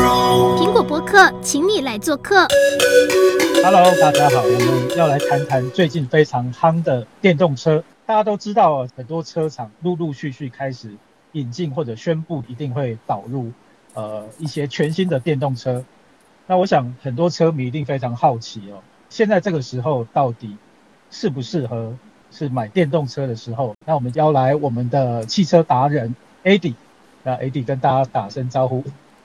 苹果博客，请你来做客。Hello，大家好，我们要来谈谈最近非常夯的电动车。大家都知道，很多车厂陆陆续续开始引进或者宣布一定会导入呃一些全新的电动车。那我想很多车迷一定非常好奇哦，现在这个时候到底适不适合是买电动车的时候？那我们邀来我们的汽车达人 AD，那 AD 跟大家打声招呼。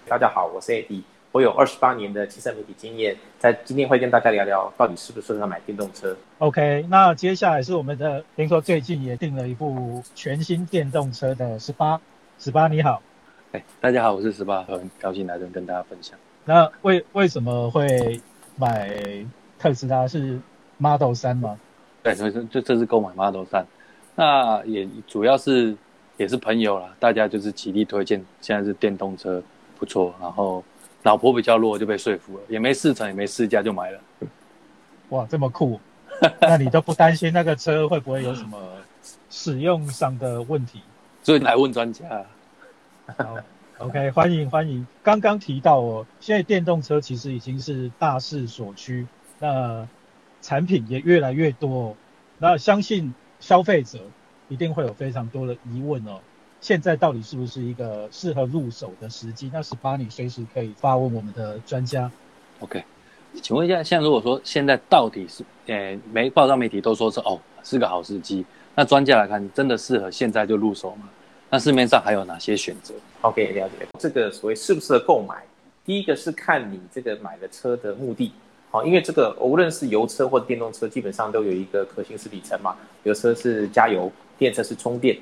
大家好，我是 Eddie，我有二十八年的汽车媒体经验，在今天会跟大家聊聊到底适不适合买电动车。OK，那接下来是我们的，听说最近也订了一部全新电动车的十八，十八你好。哎，大家好，我是十八，很高兴来这跟大家分享。那为为什么会买特斯拉？是 Model 三吗？对，所以这这次购买 Model 三。那也主要是也是朋友啦，大家就是极力推荐，现在是电动车不错。然后老婆比较弱，就被说服了，也没试乘，也没试驾就买了。哇，这么酷！那你都不担心那个车会不会有什么使用上的问题？所以来问专家。好。OK，欢迎欢迎。刚刚提到哦，现在电动车其实已经是大势所趋，那产品也越来越多哦。那相信消费者一定会有非常多的疑问哦。现在到底是不是一个适合入手的时机？那十八，你随时可以发问我们的专家。OK，请问一下，像如果说现在到底是，呃，媒报道媒体都说是哦，是个好时机，那专家来看，真的适合现在就入手吗？那市面上还有哪些选择？OK，了解。这个所谓适不适合购买，第一个是看你这个买的车的目的。好，因为这个无论是油车或电动车，基本上都有一个可行驶里程嘛。油车是加油，电车是充电，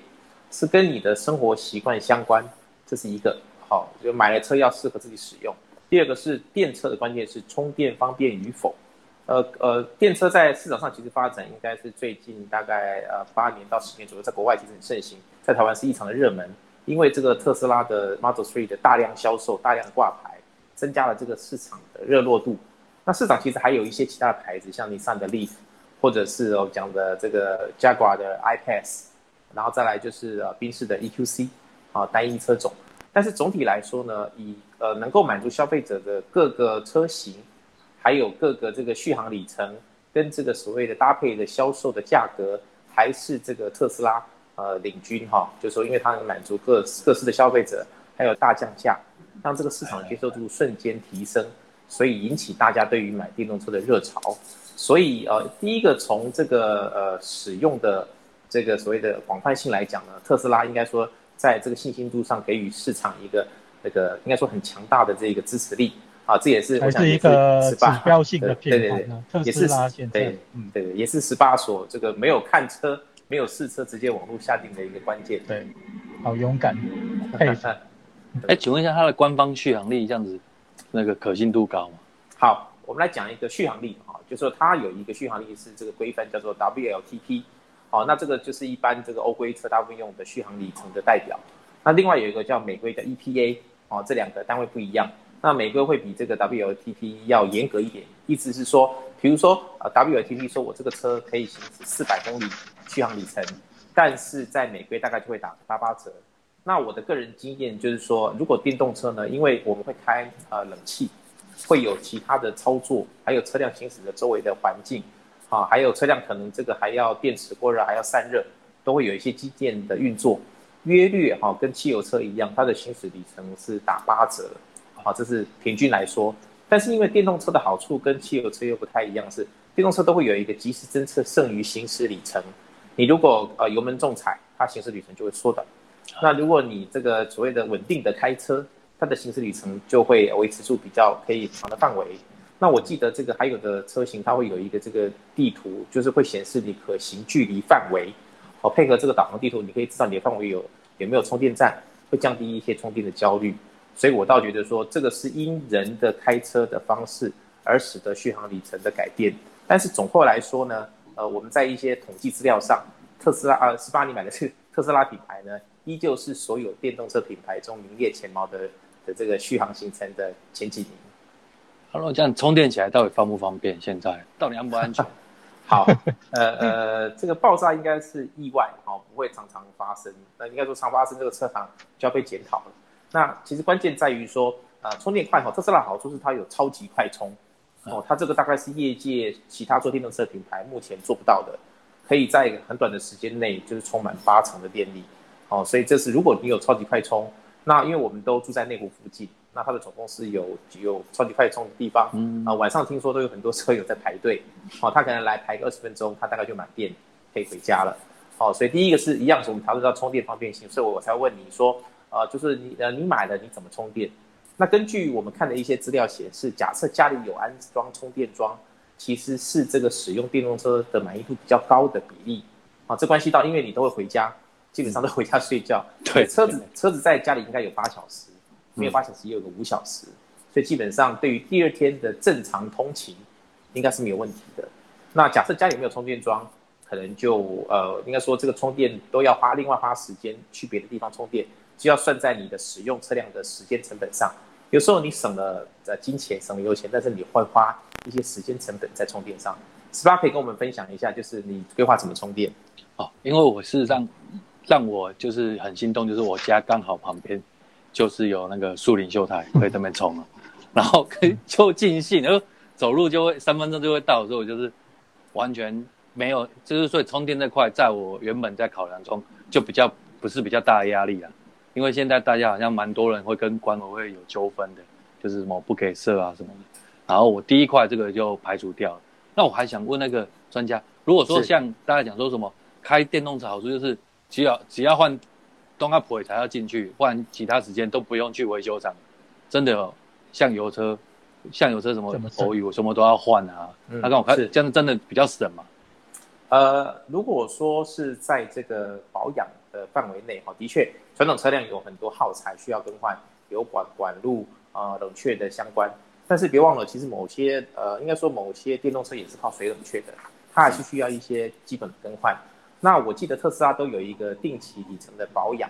是跟你的生活习惯相关，这是一个。好，就买了车要适合自己使用。第二个是电车的关键是充电方便与否。呃呃，电车在市场上其实发展应该是最近大概呃八年到十年左右，在国外其实很盛行，在台湾是异常的热门，因为这个特斯拉的 Model 3的大量销售、大量挂牌，增加了这个市场的热络度。那市场其实还有一些其他的牌子，像你上的 Leaf，或者是我讲的这个 Jaguar 的 I-Pace，然后再来就是呃宾士的 EQC 啊单一车种。但是总体来说呢，以呃能够满足消费者的各个车型。还有各个这个续航里程跟这个所谓的搭配的销售的价格，还是这个特斯拉呃领军哈，就是说因为它能满足各各式的消费者，还有大降价，让这个市场接受度瞬间提升，所以引起大家对于买电动车的热潮。所以呃，第一个从这个呃使用的这个所谓的广泛性来讲呢，特斯拉应该说在这个信心度上给予市场一个那个应该说很强大的这个支持力。啊，这也是我想是一个指标性的品牌，对对对，也是对，嗯，对，也是十八所这个没有看车、没有试车，直接网络下定的一个关键。对，好勇敢，佩服。哎，请问一下，它的官方续航力这样子，那个可信度高吗？好，我们来讲一个续航力啊，就是说它有一个续航力是这个规范叫做 WLTP，好，那这个就是一般这个欧规车大部分用的续航里程的代表。那另外有一个叫美规的 EPA，哦，这两个单位不一样。那美规会比这个 WLTP 要严格一点，意思是说，比如说啊，WLTP 说我这个车可以行驶四百公里续航里程，但是在美规大概就会打八八折。那我的个人经验就是说，如果电动车呢，因为我们会开呃冷气，会有其他的操作，还有车辆行驶的周围的环境，啊，还有车辆可能这个还要电池过热，还要散热，都会有一些机电的运作，约略哈跟汽油车一样，它的行驶里程是打八折。啊，这是平均来说，但是因为电动车的好处跟汽油车又不太一样，是电动车都会有一个即时侦测剩余行驶里程。你如果呃油门重踩，它行驶里程就会缩短。那如果你这个所谓的稳定的开车，它的行驶里程就会维持住比较可以长的范围。那我记得这个还有的车型，它会有一个这个地图，就是会显示你可行距离范围。好，配合这个导航地图，你可以知道你的范围有有没有充电站，会降低一些充电的焦虑。所以我倒觉得说，这个是因人的开车的方式而使得续航里程的改变。但是总括来说呢，呃，我们在一些统计资料上，特斯拉啊，十八你买的是特斯拉品牌呢，依旧是所有电动车品牌中名列前茅的的这个续航行程的前几名。Hello，这样充电起来到底方不方便？现在到底安不安全？好，呃呃，这个爆炸应该是意外，哦，不会常常发生。那应该说常发生，这个车行就要被检讨了。那其实关键在于说，呃充电快哈，特斯拉好处是它有超级快充哦，它这个大概是业界其他做电动车品牌目前做不到的，可以在很短的时间内就是充满八成的电力哦，所以这是如果你有超级快充，那因为我们都住在内湖附近，那它的总公司有有超级快充的地方，嗯啊晚上听说都有很多车友在排队，哦，他可能来排个二十分钟，他大概就满电可以回家了。哦，所以第一个是一样，是我们讨论到充电方便性，所以我才问你说，呃，就是你呃，你买了你怎么充电？那根据我们看的一些资料显示，假设家里有安装充电桩，其实是这个使用电动车的满意度比较高的比例。啊，这关系到，因为你都会回家，基本上都回家睡觉，对，车子车子在家里应该有八小时，没有八小时也有个五小时，所以基本上对于第二天的正常通勤，应该是没有问题的。那假设家里没有充电桩。可能就呃，应该说这个充电都要花另外花时间去别的地方充电，就要算在你的使用车辆的时间成本上。有时候你省了呃金钱，省了油钱，但是你会花一些时间成本在充电上。十八可以跟我们分享一下，就是你规划怎么充电？哦，因为我事实上让我就是很心动，就是我家刚好旁边就是有那个树林秀台可以在那边充了，然后可以就尽兴，然后走路就会三分钟就会到，所以我就是完全。没有，就是所以充电这块，在我原本在考量中就比较不是比较大的压力了，因为现在大家好像蛮多人会跟管委会有纠纷的，就是什么不给设啊什么的，然后我第一块这个就排除掉了。那我还想问那个专家，如果说像大家讲说什么开电动车好处就是只要只要换东阿普才要进去，不然其他时间都不用去维修厂，真的哦像油车像油车什么欧语我什么都要换啊，他跟我开这样真的比较省嘛？呃，如果说是在这个保养的范围内，哈，的确，传统车辆有很多耗材需要更换，油管、管路啊、呃、冷却的相关。但是别忘了，其实某些呃，应该说某些电动车也是靠水冷却的，它还是需要一些基本的更换。那我记得特斯拉都有一个定期里程的保养，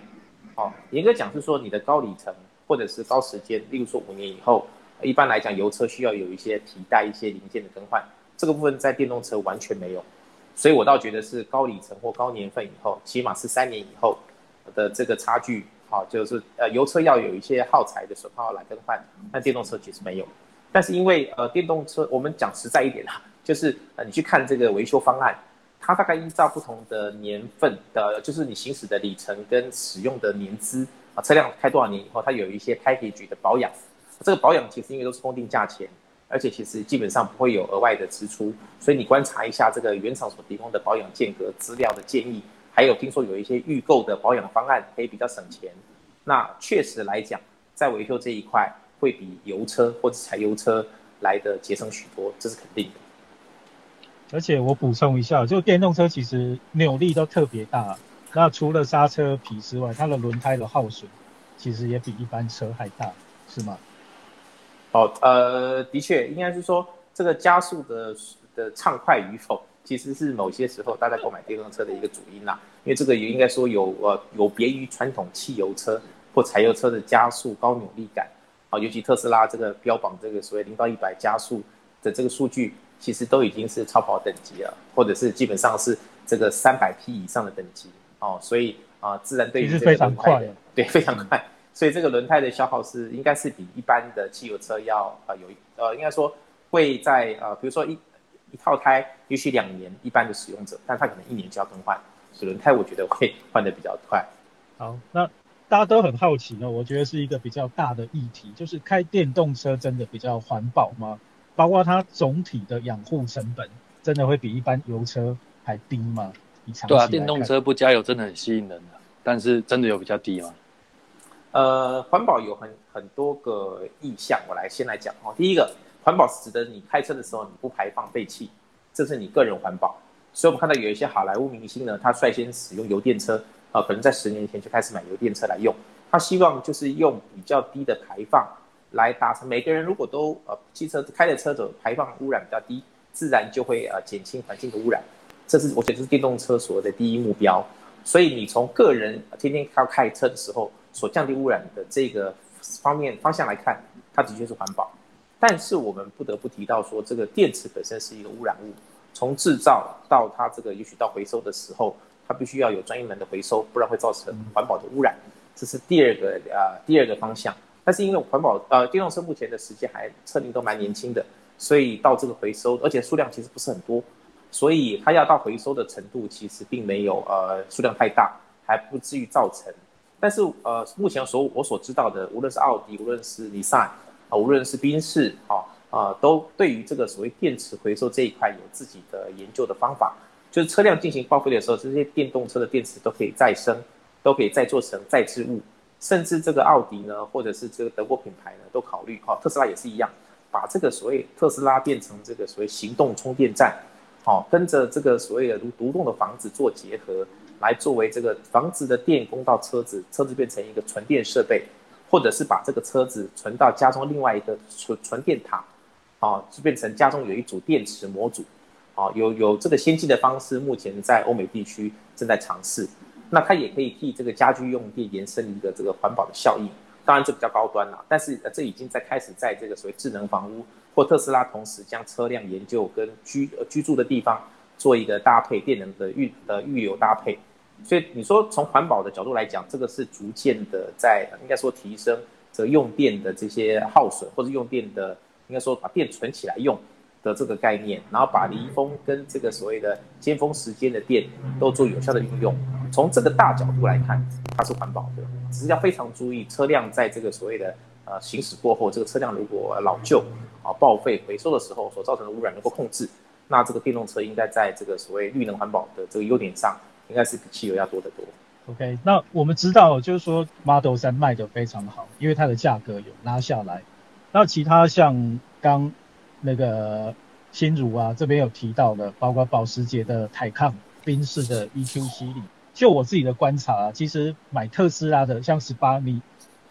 哦，严格讲是说你的高里程或者是高时间，例如说五年以后，一般来讲油车需要有一些皮带一些零件的更换，这个部分在电动车完全没有。所以我倒觉得是高里程或高年份以后，起码是三年以后的这个差距，好，就是呃油车要有一些耗材的损耗来更换，但电动车其实没有。但是因为呃电动车，我们讲实在一点啦，就是呃你去看这个维修方案，它大概依照不同的年份的，就是你行驶的里程跟使用的年资啊，车辆开多少年以后，它有一些 package 的保养，这个保养其实因为都是公定价钱。而且其实基本上不会有额外的支出，所以你观察一下这个原厂所提供的保养间隔资料的建议，还有听说有一些预购的保养方案可以比较省钱。那确实来讲，在维修这一块会比油车或者柴油车来的节省许多，这是肯定的。而且我补充一下，就电动车其实扭力都特别大，那除了刹车皮之外，它的轮胎的耗损其实也比一般车还大，是吗？哦，呃，的确，应该是说这个加速的的畅快与否，其实是某些时候大家购买电动车的一个主因啦。因为这个也应该说有呃有别于传统汽油车或柴油车的加速高扭力感，啊，尤其特斯拉这个标榜这个所谓零到一百加速的这个数据，其实都已经是超跑等级了，或者是基本上是这个三百匹以上的等级，哦，所以啊，自然对于这个非常快，对，非常快。所以这个轮胎的消耗是应该是比一般的汽油车要呃有呃应该说会在呃比如说一一套胎也许两年一般的使用者，但他可能一年就要更换，所以轮胎我觉得会换的比较快。好，那大家都很好奇呢，我觉得是一个比较大的议题，就是开电动车真的比较环保吗？包括它总体的养护成本真的会比一般油车还低吗？对啊，电动车不加油真的很吸引人的，但是真的有比较低吗？呃，环保有很很多个意向，我来先来讲哦。第一个，环保是指的你开车的时候你不排放废气，这是你个人环保。所以我们看到有一些好莱坞明星呢，他率先使用油电车，啊、呃，可能在十年前就开始买油电车来用。他希望就是用比较低的排放来达成每个人如果都呃汽车开的车子排放污染比较低，自然就会呃减轻环境的污染。这是我觉得是电动车所的第一目标。所以你从个人天天要开车的时候，所降低污染的这个方面方向来看，它的确是环保。但是我们不得不提到说，这个电池本身是一个污染物，从制造到它这个也许到回收的时候，它必须要有专业门的回收，不然会造成环保的污染。这是第二个啊、呃，第二个方向。但是因为环保呃电动车目前的时间还车龄都蛮年轻的，所以到这个回收，而且数量其实不是很多，所以它要到回收的程度其实并没有呃数量太大，还不至于造成。但是呃目前所我所知道的，无论是奥迪，无论是尼桑啊，无论是宾士啊啊，都对于这个所谓电池回收这一块有自己的研究的方法。就是车辆进行报废的时候，这些电动车的电池都可以再生，都可以再做成再制物，甚至这个奥迪呢，或者是这个德国品牌呢，都考虑哈，特斯拉也是一样，把这个所谓特斯拉变成这个所谓行动充电站，好，跟着这个所谓的独独栋的房子做结合，来作为这个房子的电供到车子，车子变成一个纯电设备，或者是把这个车子存到家中另外一个纯纯电塔，啊，就变成家中有一组电池模组。啊，有有这个先进的方式，目前在欧美地区正在尝试。那它也可以替这个家居用电延伸一个这个环保的效应。当然这比较高端了，但是这已经在开始在这个所谓智能房屋或特斯拉同时将车辆研究跟居呃居住的地方做一个搭配电能的预呃预留搭配。所以你说从环保的角度来讲，这个是逐渐的在应该说提升这个用电的这些耗损，或者用电的应该说把电存起来用。的这个概念，然后把离峰跟这个所谓的尖峰时间的电都做有效的运用。从这个大角度来看，它是环保的，只是要非常注意车辆在这个所谓的呃行驶过后，这个车辆如果老旧啊报废回收的时候所造成的污染能够控制，那这个电动车应该在这个所谓绿能环保的这个优点上，应该是比汽油要多得多。OK，那我们知道就是说 Model 3卖得非常好，因为它的价格有拉下来。那其他像刚。那个心如啊，这边有提到的，包括保时捷的台抗、宾士的 EQ 系列。就我自己的观察啊，其实买特斯拉的像十八，你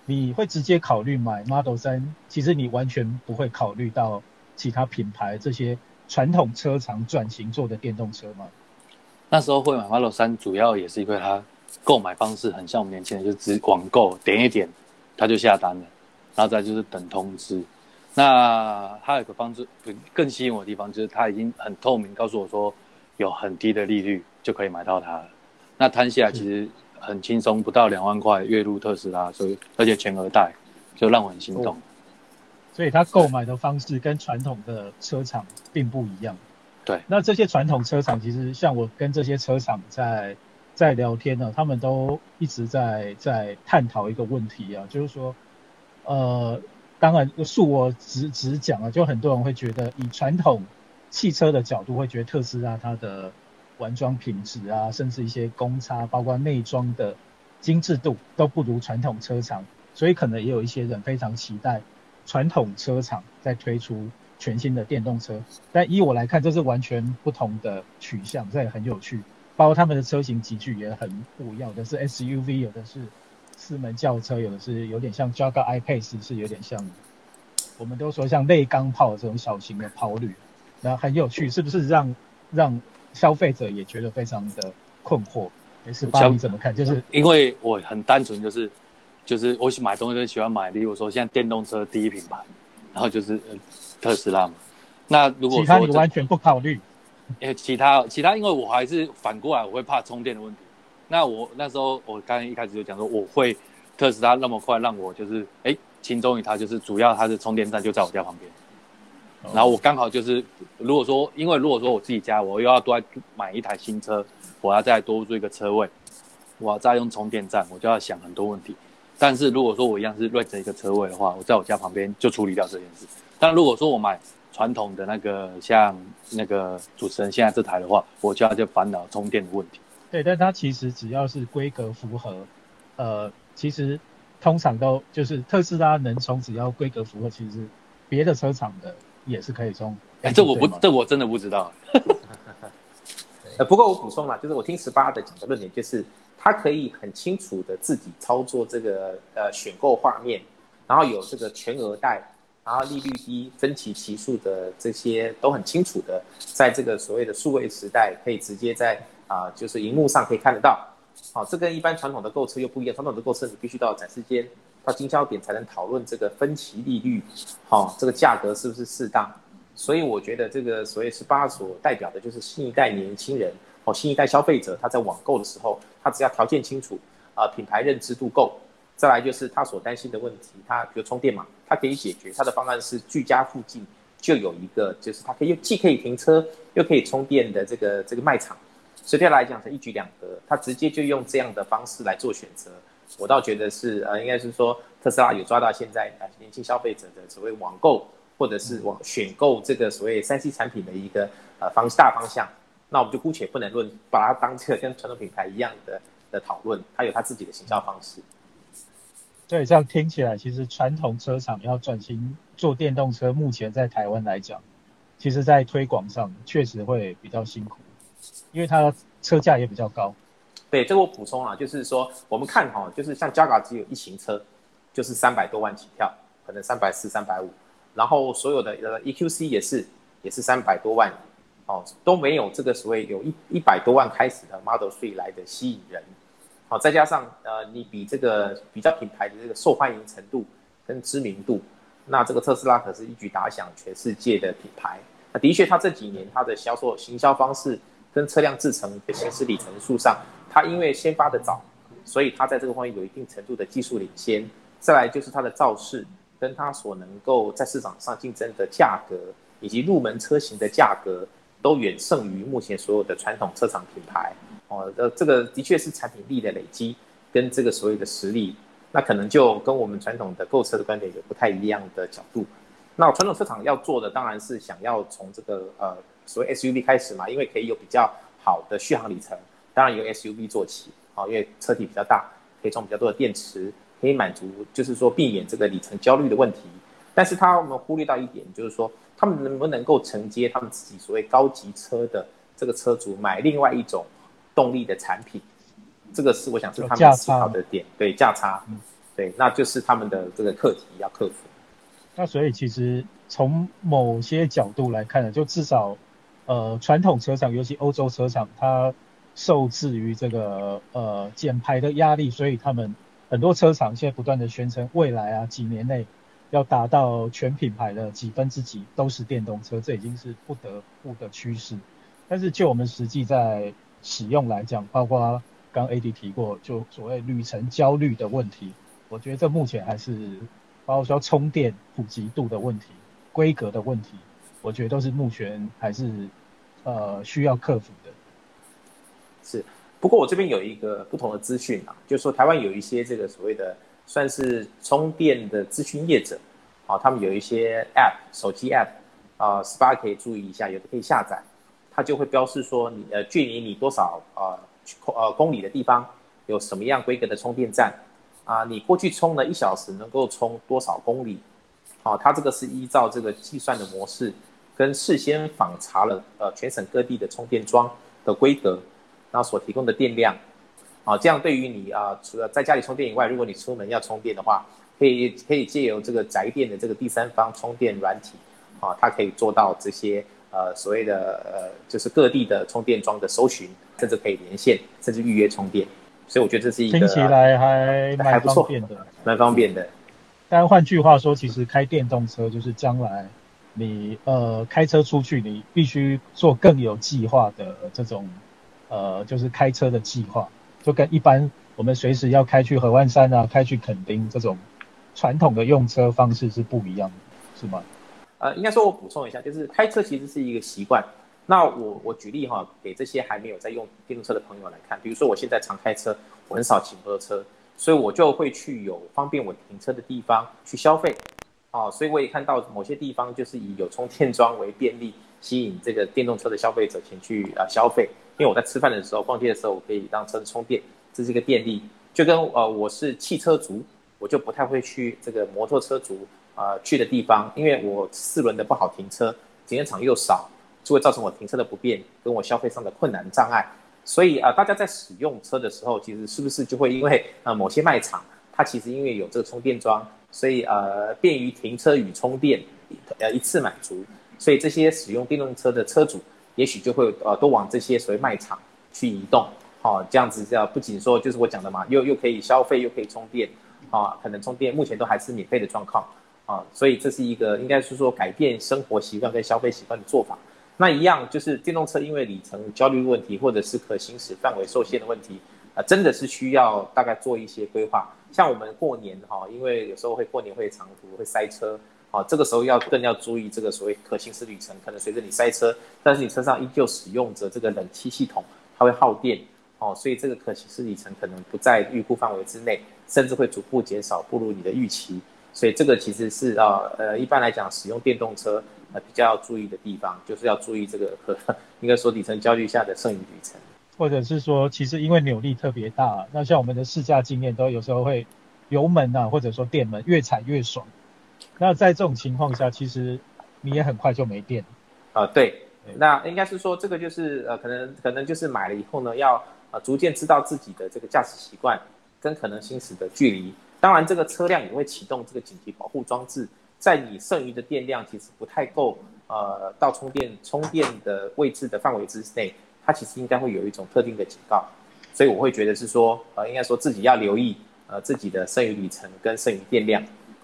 你会直接考虑买 Model 3，其实你完全不会考虑到其他品牌这些传统车厂转型做的电动车吗？那时候会买 Model 3，主要也是因为它购买方式很像我们年轻人，就只网购点一点，他就下单了，然后再就是等通知。那还有一个方式更吸引我的地方，就是它已经很透明，告诉我说有很低的利率就可以买到它了。那摊下来其实很轻松，不到两万块月入特斯拉，所以而且全额贷，就让我很心动。所以他购买的方式跟传统的车厂并不一样。对。那这些传统车厂其实像我跟这些车厂在在聊天呢，他们都一直在在探讨一个问题啊，就是说，呃。当然，恕我直直讲啊，就很多人会觉得，以传统汽车的角度，会觉得特斯拉它的完装品质啊，甚至一些公差，包括内装的精致度，都不如传统车厂，所以可能也有一些人非常期待传统车厂在推出全新的电动车。但以我来看，这是完全不同的取向，这也很有趣。包括他们的车型级距也很不一样，有的是 SUV，有的是。四门轿车有的是有点像 Jaguar I-Pace，是有点像，我们都说像内钢炮这种小型的跑旅，然后很有趣，是不是让让消费者也觉得非常的困惑？没事，爸你怎么看？就是因为我很单纯，就是就是我喜买东西都喜欢买，例如说现在电动车第一品牌，然后就是特斯拉嘛。那如果说其他你完全不考虑？因为其他其他，因为我还是反过来，我会怕充电的问题。那我那时候，我刚刚一开始就讲说，我会特斯拉那么快让我就是哎，轻松于它，就是主要它的充电站就在我家旁边，然后我刚好就是如果说，因为如果说我自己家我又要多买一台新车，我要再多租一个车位，我要再用充电站，我就要想很多问题。但是如果说我一样是 rent 一个车位的话，我在我家旁边就处理掉这件事。但如果说我买传统的那个像那个主持人现在这台的话，我就要就烦恼充电的问题。对，但它其实只要是规格符合，呃，其实通常都就是特斯拉能充，只要规格符合，其实别的车厂的也是可以充。哎，这我不，这我真的不知道。呃，不过我补充了，就是我听十八的讲的论点，就是他可以很清楚的自己操作这个呃选购画面，然后有这个全额贷，然后利率低、分期期数的这些都很清楚的，在这个所谓的数位时代，可以直接在。啊，就是荧幕上可以看得到，好、啊，这跟一般传统的购车又不一样。传统的购车你必须到展示间、到经销点才能讨论这个分期利率，好、这个价格是不是适当？所以我觉得这个所谓十八所代表的就是新一代年轻人，哦，新一代消费者，他在网购的时候，他只要条件清楚，啊，品牌认知度够，再来就是他所担心的问题，他比如充电嘛，他可以解决，他的方案是居家附近就有一个，就是他可以既可以停车又可以充电的这个这个卖场，所以对他来讲是一举两得，他直接就用这样的方式来做选择。我倒觉得是呃，应该是说特斯拉有抓到现在啊年轻消费者的所谓网购或者是网选购这个所谓三 C 产品的一个呃方大方向。那我们就姑且不能论，把它当这个跟传统品牌一样的的讨论，它有它自己的行销方式。对，这样听起来，其实传统车厂要转型做电动车，目前在台湾来讲，其实在推广上确实会比较辛苦，因为它车价也比较高。对，这个我补充啊，就是说我们看哈，就是像 Jaga 只有一型车，就是三百多万起跳，可能三百四、三百五，然后所有的呃 EQC 也是也是三百多万，哦，都没有这个所谓有一一百多万开始的 Model 3来的吸引人。好，再加上呃，你比这个比较品牌的这个受欢迎程度跟知名度，那这个特斯拉可是一举打响全世界的品牌。那的确，它这几年它的销售行销方式跟车辆制成的行驶里程数上，它因为先发的早，所以它在这个方面有一定程度的技术领先。再来就是它的造势跟它所能够在市场上竞争的价格，以及入门车型的价格，都远胜于目前所有的传统车厂品牌。哦，这这个的确是产品力的累积跟这个所谓的实力，那可能就跟我们传统的购车的观点有不太一样的角度。那传统车厂要做的当然是想要从这个呃所谓 SUV 开始嘛，因为可以有比较好的续航里程，当然由 SUV 做起啊，因为车体比较大，可以装比较多的电池，可以满足就是说避免这个里程焦虑的问题。但是他们忽略到一点，就是说他们能不能够承接他们自己所谓高级车的这个车主买另外一种。动力的产品，这个是我想是他们思考的点，对价差，嗯，对，那就是他们的这个课题要克服。那所以其实从某些角度来看呢，就至少呃传统车厂，尤其欧洲车厂，它受制于这个呃减排的压力，所以他们很多车厂现在不断的宣称，未来啊几年内要达到全品牌的几分之几都是电动车，这已经是不得不的趋势。但是就我们实际在使用来讲，包括刚 AD 提过，就所谓旅程焦虑的问题，我觉得这目前还是包括说充电普及度的问题、规格的问题，我觉得都是目前还是呃需要克服。是，不过我这边有一个不同的资讯啊，就是说台湾有一些这个所谓的算是充电的咨询业者，啊，他们有一些 App 手机 App 啊，SPA 可以注意一下，有的可以下载。它就会标示说你呃距离你多少呃呃公里的地方有什么样规格的充电站啊？你过去充了一小时能够充多少公里？好、啊，它这个是依照这个计算的模式，跟事先访查了呃全省各地的充电桩的规格，然后所提供的电量，啊，这样对于你啊除了在家里充电以外，如果你出门要充电的话，可以可以借由这个宅电的这个第三方充电软体，啊，它可以做到这些。呃，所谓的呃，就是各地的充电桩的搜寻，甚至可以连线，甚至预约充电，所以我觉得这是一个听起来还蛮方便的，蛮方便的。但换句话说，其实开电动车就是将来你呃开车出去，你必须做更有计划的这种呃，就是开车的计划，就跟一般我们随时要开去合欢山啊，开去垦丁这种传统的用车方式是不一样的，是吗？呃，应该说，我补充一下，就是开车其实是一个习惯。那我我举例哈，给这些还没有在用电动车的朋友来看，比如说我现在常开车，我很少骑摩托车，所以我就会去有方便我停车的地方去消费。啊，所以我也看到某些地方就是以有充电桩为便利，吸引这个电动车的消费者前去啊消费。因为我在吃饭的时候、逛街的时候，我可以让车子充电，这是一个便利。就跟呃我是汽车族，我就不太会去这个摩托车族。呃，去的地方，因为我四轮的不好停车，停车场又少，就会造成我停车的不便，跟我消费上的困难障碍。所以啊、呃，大家在使用车的时候，其实是不是就会因为呃某些卖场，它其实因为有这个充电桩，所以呃便于停车与充电，呃一次满足。所以这些使用电动车的车主，也许就会呃都往这些所谓卖场去移动。好、哦，这样子叫不仅说就是我讲的嘛，又又可以消费，又可以充电，啊、可能充电目前都还是免费的状况。啊，所以这是一个应该是说改变生活习惯跟消费习惯的做法。那一样就是电动车因为里程焦虑问题，或者是可行驶范围受限的问题，啊，真的是需要大概做一些规划。像我们过年哈，因为有时候会过年会长途会塞车，啊，这个时候要更要注意这个所谓可行驶里程，可能随着你塞车，但是你车上依旧使用着这个冷气系统，它会耗电，哦，所以这个可行驶里程可能不在预估范围之内，甚至会逐步减少，不如你的预期。所以这个其实是啊，呃，一般来讲，使用电动车呃比较要注意的地方，就是要注意这个可应该说里程焦虑下的剩余里程，或者是说，其实因为扭力特别大，那像我们的试驾经验都有时候会油门啊，或者说电门越踩越爽。那在这种情况下，其实你也很快就没电啊、呃。对，那应该是说这个就是呃，可能可能就是买了以后呢，要呃逐渐知道自己的这个驾驶习惯跟可能行驶的距离。当然，这个车辆也会启动这个紧急保护装置，在你剩余的电量其实不太够，呃，到充电充电的位置的范围之内，它其实应该会有一种特定的警告。所以我会觉得是说，呃，应该说自己要留意，呃，自己的剩余里程跟剩余电量，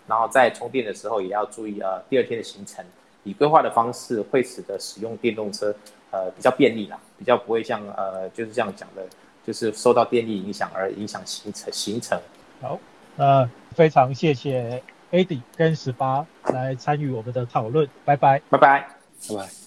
然后在充电的时候也要注意，呃，第二天的行程，以规划的方式会使得使用电动车，呃，比较便利啦，比较不会像呃就是这样讲的，就是受到电力影响而影响行程行程。好。那非常谢谢 Eddie 跟十八来参与我们的讨论，拜拜，拜拜，拜拜。